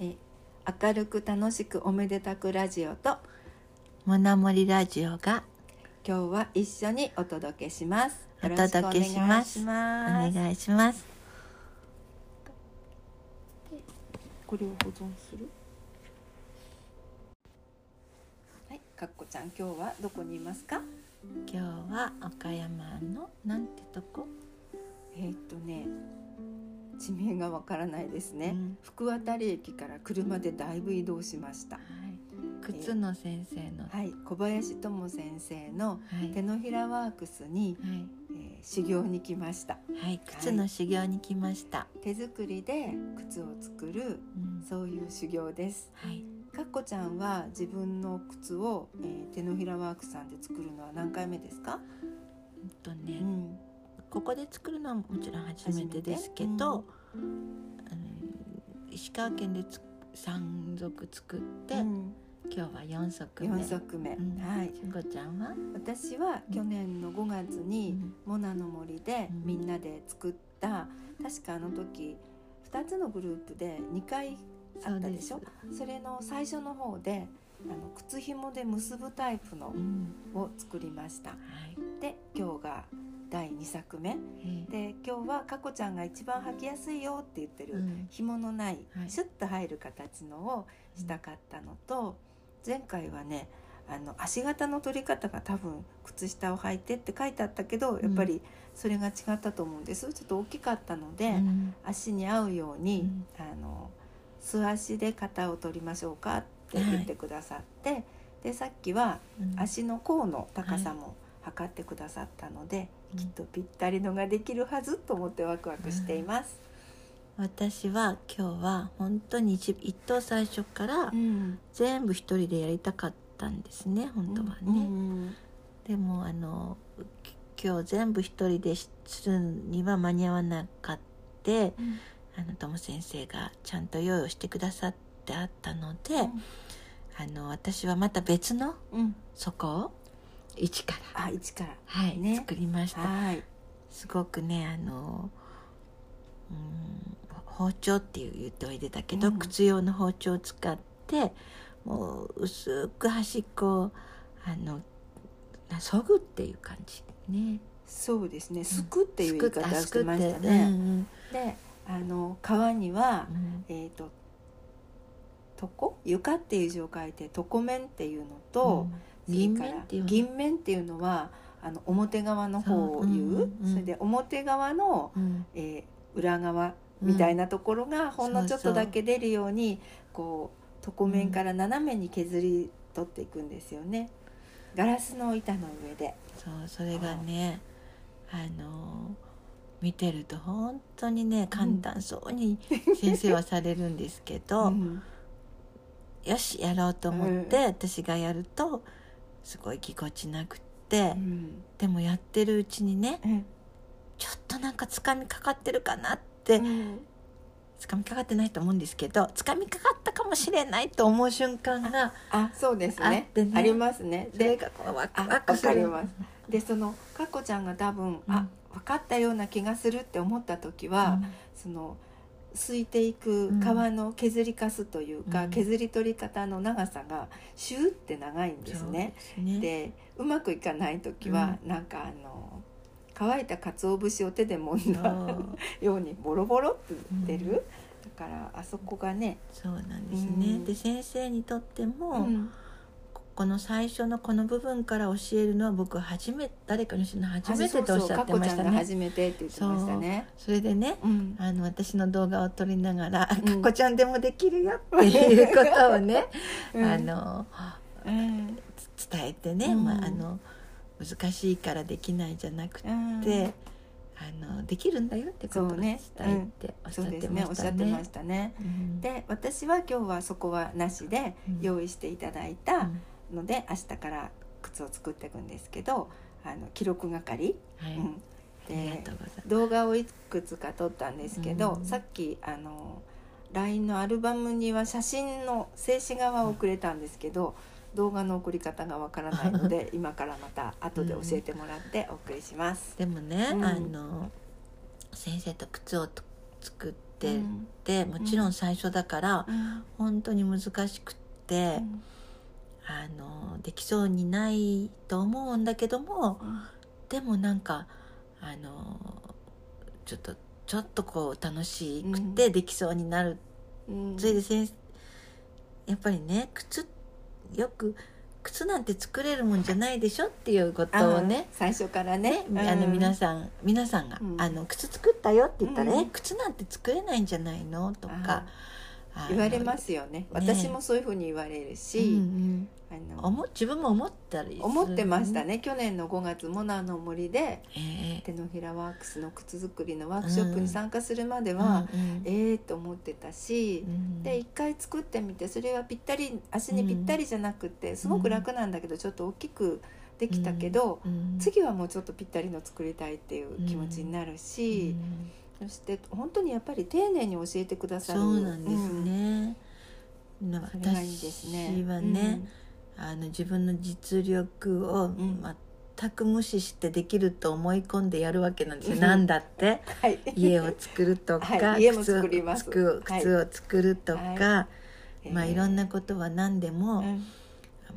え明るく楽しくおめでたくラジオとモナモリラジオが今日は一緒にお届けします。お届けしますお願いします。これを保存する？はい、かっこちゃん、今日はどこにいますか？今日は岡山のなんてとこ？えーっとね。地名がわからないですね、うん福渡駅から車でだいぶ移動しました。はい。靴の先生の。ははい、小林智先生のい。手のひらワークスに、はい。えー修行に来ました。はい。靴の修行に来ました。手作りで靴を作るうん。そういう修行です。はい。かっこちゃんは自分の靴を、えー手のひらワークさんで作るのは何回目ですか？うんとね、ん、ここで作るのはもちろん初めてですけど、あの石川県でつ三足作って、うん今日は四足目。四足目、うんはい。しんごちゃんは？私は去年の5月に、うんモナの森でうんみんなで作った、確かあの時2つのグループで2回あったでしょ？それの最初の方であの靴紐で結ぶタイプのうん。を作りましたはい。で今日が第2作目。えーで今日はかこちゃんが一番履きやすいよって言ってる、うん。紐のない、はい。シュッと入る形のをしたかったのと、前回はねあの足型の取り方が多分靴下を履いてって書いてあったけどやっぱりそれが違ったと思うんです。ちょっと大きかったので、うん。足に合うように、うん。あの素足で型を取りましょうかって言ってくださって、でさっきはうん。足の甲の高さも測ってくださったので、うん。きっとぴったりのができるはずと思ってワクワクしています。私は今日は本当に一一等最初からうん。全部一人でやりたかったんですね本当はね、うんでもあのき今日全部一人でするには間に合わなかってあの友先生がちゃんと用意をしてくださってあったので、あの私はまた別のうん。底を一から、あ一から。はいね。作りました。はい。すごくねあのうん包丁っていう言っておいでたけど、うん。靴用の包丁を使ってもう薄く端っこをあのなそぐっていう感じね。そうですね。すくっていう言い方してましたうんね。うん。であの皮には、うん。えっ、と床？床っていう字を書いて床面っていうのと、うん銀面っていうの？銀面っていうのはあの表側の方を言うそううんう？んうん。それで表側の、うん。えー裏側みたいなところがほんのちょっとだけ出るように、こう床面から斜めに削り取っていくんですよね。ガラスの板の上で。そうそれがねあの見てると本当にね簡単そうに先生はされるんですけど、うん。よしやろうと思って、私がやるとすごいぎこちなくって、うん。でもやってるうちにねうん。ちょっとなんかつかみかかってるかなって、つかみかかってないと思うんですけどつかみかかったかもしれないと思う瞬間があそうですあねね。ありますね。でがこうワクワクする。でそのかっこちゃんが多分、あうん。分かったような気がするって思った時は、そのすいていく皮の削りかすというか、うん。削り取り方の長さがシューって長いんですね。ですね。でうまくいかない時は、なんかあの乾いた鰹節を手で揉んだ ようにボロボロって出る、だからあそこがね、そうなんですね、うん。で先生にとっても、うんこの最初のこの部分から教えるのは僕は初め誰かの人の初めてとおっしゃってましたそうそう初めてって言ってましたね。それでねうん。あの私の動画を撮りながら「うん。かっこちゃんでもできるよ」っていうことをね、うん。あのうん。つ伝えてね、うん。まあ、あの難しいからできないじゃなくて、うん。あのできるんだよってことを伝えておっしゃってましたね。おっしゃってまねし。たね。うん。で私は今日はそこはなしでうん。用意していただいたので、明日から靴を作っていくんですけどあの記録係、はい、うん、で。動画をいくつか撮ったんですけど、うんさっきあの LINE のアルバムには写真の静止画は送れたんですけど、動画の送り方がわからないので 今からまた後で教えてもらってお送りします。でもね、うん。あの先生と靴をと作っってて、もちろん最初だからうん。本当に難しくって、うんあのできそうにないと思うんだけどもでもなんかあのちょっとちょっとこう楽しくてできそうになる、うん。それで先生やっぱりね靴よく靴なんて作れるもんじゃないでしょっていうことをね最初からね。ね、あの皆んさん皆さんが、うん。あの靴作ったよって言ったら、うん。え靴なんて作れないんじゃないのとか言われますよね。私もそういうふうに言われるし、うんあうん、の思自分も思ったり思ってましたね。去年の5月モナの森でええ。手のひらワークスの靴作りのワークショップに参加するまでは、うんうん。ええと思ってたしう、んで一回作ってみてそれはぴったり足にぴったりじゃなくてすごく楽なんだけどちょっと大きくできたけど、うん次はもうちょっとぴったりの作りたいっていう気持ちになるし、そして本当にやっぱり丁寧に教えてくださる。そうなんですね、なそれがいいですね。私はね、あの自分の実力をん。全く無視してできると思い込んでやるわけなんですよ、うん。なんだって。う んはい。家を作るとか、はい。作ります。靴を作るとか、はまあいろんなことは何でも、うん。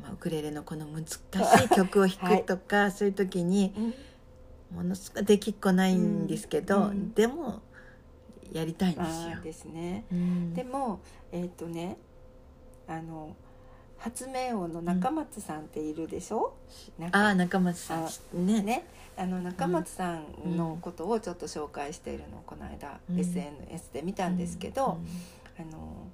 まあ、ウクレレのこの難しい曲を弾くとか、そういう時にうんものすごいできっこないんですけど、うんでもやりたいんですよ。ですね。うん。でもえっ、とねあの発明王の中松さんっているでしょ、なんあ中松さん。ね。ね。あの中松さんのことをちょっと紹介しているのをこの間、うん。SNS で見たんですけど、あの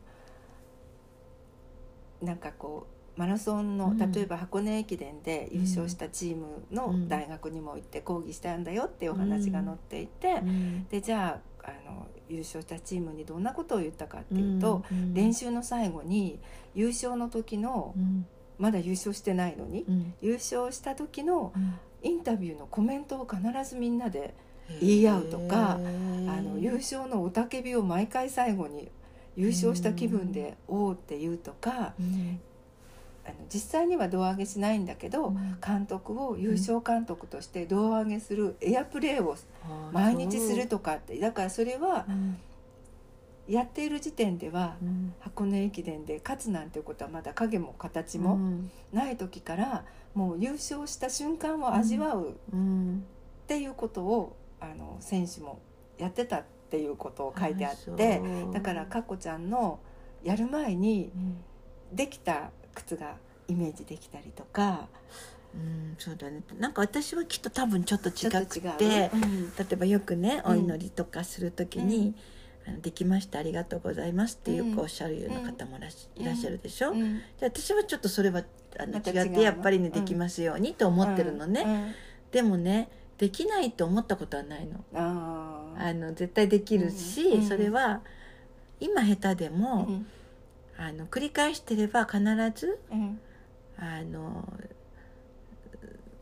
なんかこうマラソンのうん。例えば箱根駅伝で優勝したチームの大学にも行って講義したんだよっていうお話が載っていて、うん。でじゃああの優勝したチームにどんなことを言ったかっていうと、うん。練習の最後に優勝の時のうん。まだ優勝してないのに、うん。優勝した時のうん。インタビューのコメントを必ずみんなで言い合うとかあの優勝の雄たけびを毎回最後に優勝した気分で「おお」って言うとかうんあの実際には胴上げしないんだけど、うん。監督を優勝監督として胴上げするエアプレーを毎日するとかってだからそれはうん。やっている時点ではうん。箱根駅伝で勝つなんていうことはまだ影も形うもん。ない時からもう優勝した瞬間を味わううん。っていうことをあの選手もやってたっていうことを書いてあっあてだからかっこちゃんのやる前にうん。できた靴がイメージできたりとか。うんそうだね。なんか私はきっと多分ちょっと違くてう、うん。例えばよくねうん。お祈りとかする時に、あのできましたありがとうございます」ってようん。くおっしゃるような方もらし、うん。いらっしゃるでしょ、うん。で私はちょっとそれはあの違ってやっぱりねうんできますようにと思ってるのね、うん。でもねできないと思ったことはないの。あの絶対できるし、うん。それは今下手でも、うんあの繰り返してれば必ずうん。あの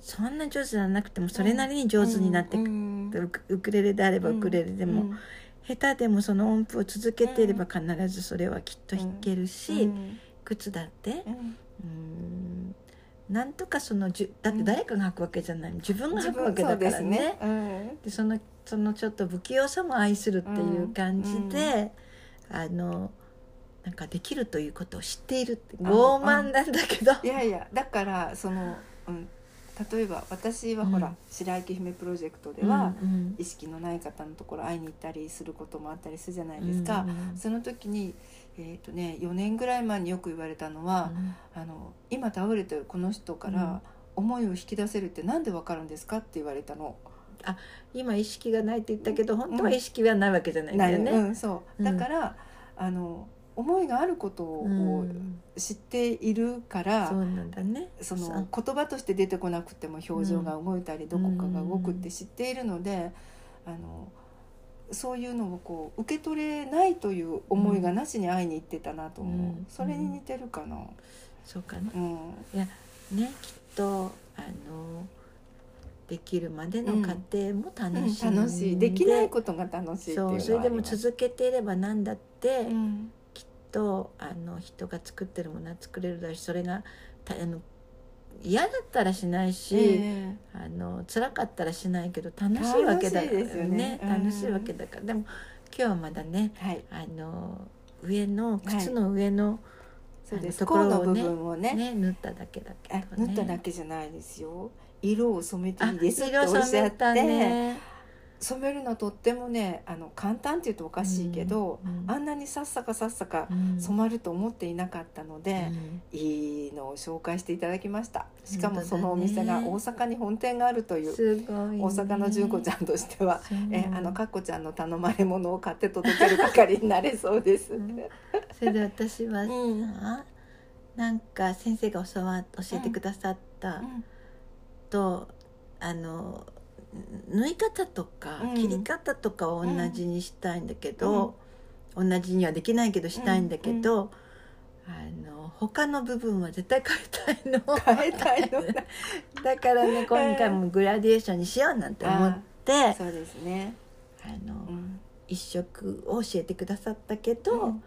そんな上手じゃなくてもそれなりに上手になってくる、うんウクレレであればウクレレでも、うん。下手でもその音符を続けていれば必ずそれはきっと弾けるし、うん。靴だってうん。うん。なんとかそのじゅだって誰かが履くわけじゃない。自分が自履くわけだからね。すね。うん。でそのそのちょっと不器用さも愛するっていう感じで、あのなんかできるということを知っているってあ傲慢なんだけど。いやいやだからその、うん、例えば私はほら、うん。白雪姫プロジェクトでは、うん意識のない方のところ会いに行ったりすることもあったりするじゃないですか、うんその時に、えーとね、4年ぐらい前によく言われたのは、あの今倒れてるこの人から思いを引き出せるってなんでわかるんですかって言われたの。今意識がないって言ったけど本当は意識はないわけじゃないんだよね。うん、そう。うん。だから、あの思いがあることうん。を知っているから、そうなんだね。その言葉として出てこなくても表情が動いたりどこかが動くって知っているので、あのそういうのをこう受け取れないという思いがなしに会いに行ってたなと思う、うん。それに似てるかな。そうかな。うん。ねきっとあのできるまでの過程も楽しい、楽しい。できないことが楽しいっていうのはそうそれでも続けていればなんだって、うんとあの人が作ってるものは作れるだしそれがたあの嫌だったらしないし、えあの辛かったらしないけど楽しいわけだよね。うん。楽しいわけだから。でも今日はまだねはい。あの上のはい。靴の上の、そうです。ところ甲の部をね。分をねね縫っただけだけあどね。縫っただけじゃないですよ。色を染めてあいいですって色おっしゃ染めったね染めるのとってもねあの簡単って言うとおかしいけど、うんあんなにさっさかさっさかうん。染まると思っていなかったので、うん。いいのを紹介していただきました。しかもそのお店が大阪に本店があるという、ね、大阪の純子ちゃんとしては、えあのかっこちゃんの頼まれ物を買って届ける係になれそうです。うん。それで私はさ、うん。なんか先生が教わ教えてくださったと、あの縫い方とかうん。切り方とかは同じにしたいんだけど、同じにはできないけどしたいんだけど、あの他の部分は絶対変えたいの。変えたいの？だからね今回もグラデーションにしようなんて思ってそうですね。あの、うん。一色を教えてくださったけど、うん。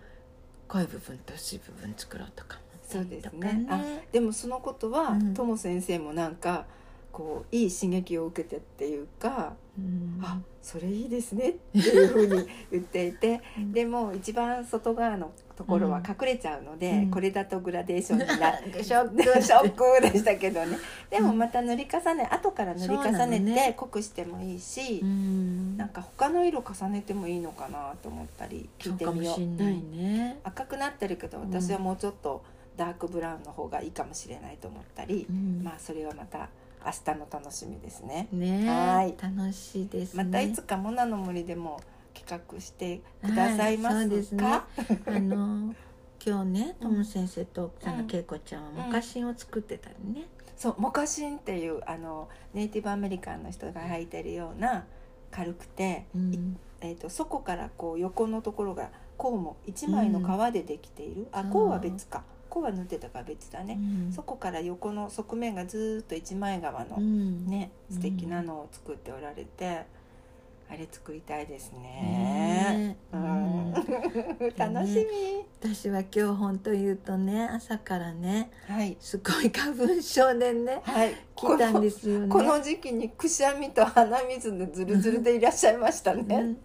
濃い部分と薄い部分作ろうとかそうですね。あでもそのことはうんとも、先生もなんかこういい刺激を受けてっていうか、うん。あそれいいですねっていうふうに言っていてうん。でも一番外側のところは隠れちゃうので、うん。これだとグラデーションになって ショックショックでしたけどね。でもまた塗り重ね後から塗り重ねてね。濃くしてもいいし、うん。なんか他の色重ねてもいいのかなと思ったり聞いうてみよう。うんね、赤くなってるけどうん私はもうちょっとダークブラウンの方がいいかもしれないと思ったり、うん。まあそれはまた明日の楽しみですね。ねはい。楽しいですね。またいつかモナの森でも企画してくださいますか、はいそうですね。あの今日ねトム先生と奥さんうんが恵子ちゃんはモカシンを作ってたりね、そうモカシンっていうあのネイティブアメリカンの人が履いてるような軽くて、うん。えー、とそこからこう横のところが甲も一枚の革でできている、あそう。甲は別か甲は縫ってたから別だうね、ん。そこから横の側面がずーっと一枚革の、うん。ねうん。素敵なのを作っておられて、あれ作りたいですね。ねうん、楽しみ、私は今日本当言うとね朝からねはい。すごい花粉症でねはい。来たんですよね。この時期にくしゃみと鼻水でズルズルでいらっしゃいましたね。うん。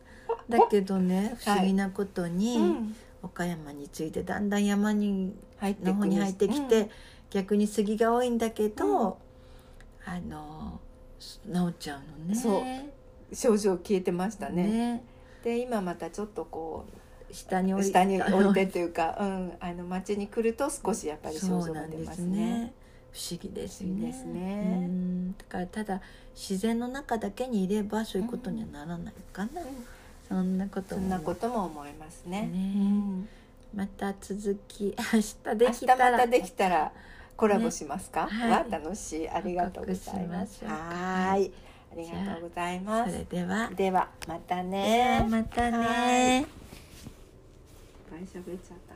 だけどね 不思議なことに、うん、岡山についてだんだん山に入ってくる。の方に入ってきて、うん。逆に杉が多いんだけど、うん。あの治っちゃうのね。そう。症状消えてましたね。ね。で今またちょっとこう下に置いてっていうか、うん、あの町に来ると少しやっぱり症状が出ますすね。ね。不思議ですね。ですね。うん。だからただ自然の中だけにいればそういうことにはならないかな、そんなこともそんなことも思いますね。ねうんまた続き明日できたらまたできたらコラボしますか？ねはいわ楽しい。ありがとうございます。はーい。ありがとうございまそす。れではではまたね。またはねいっぱい喋っちゃった。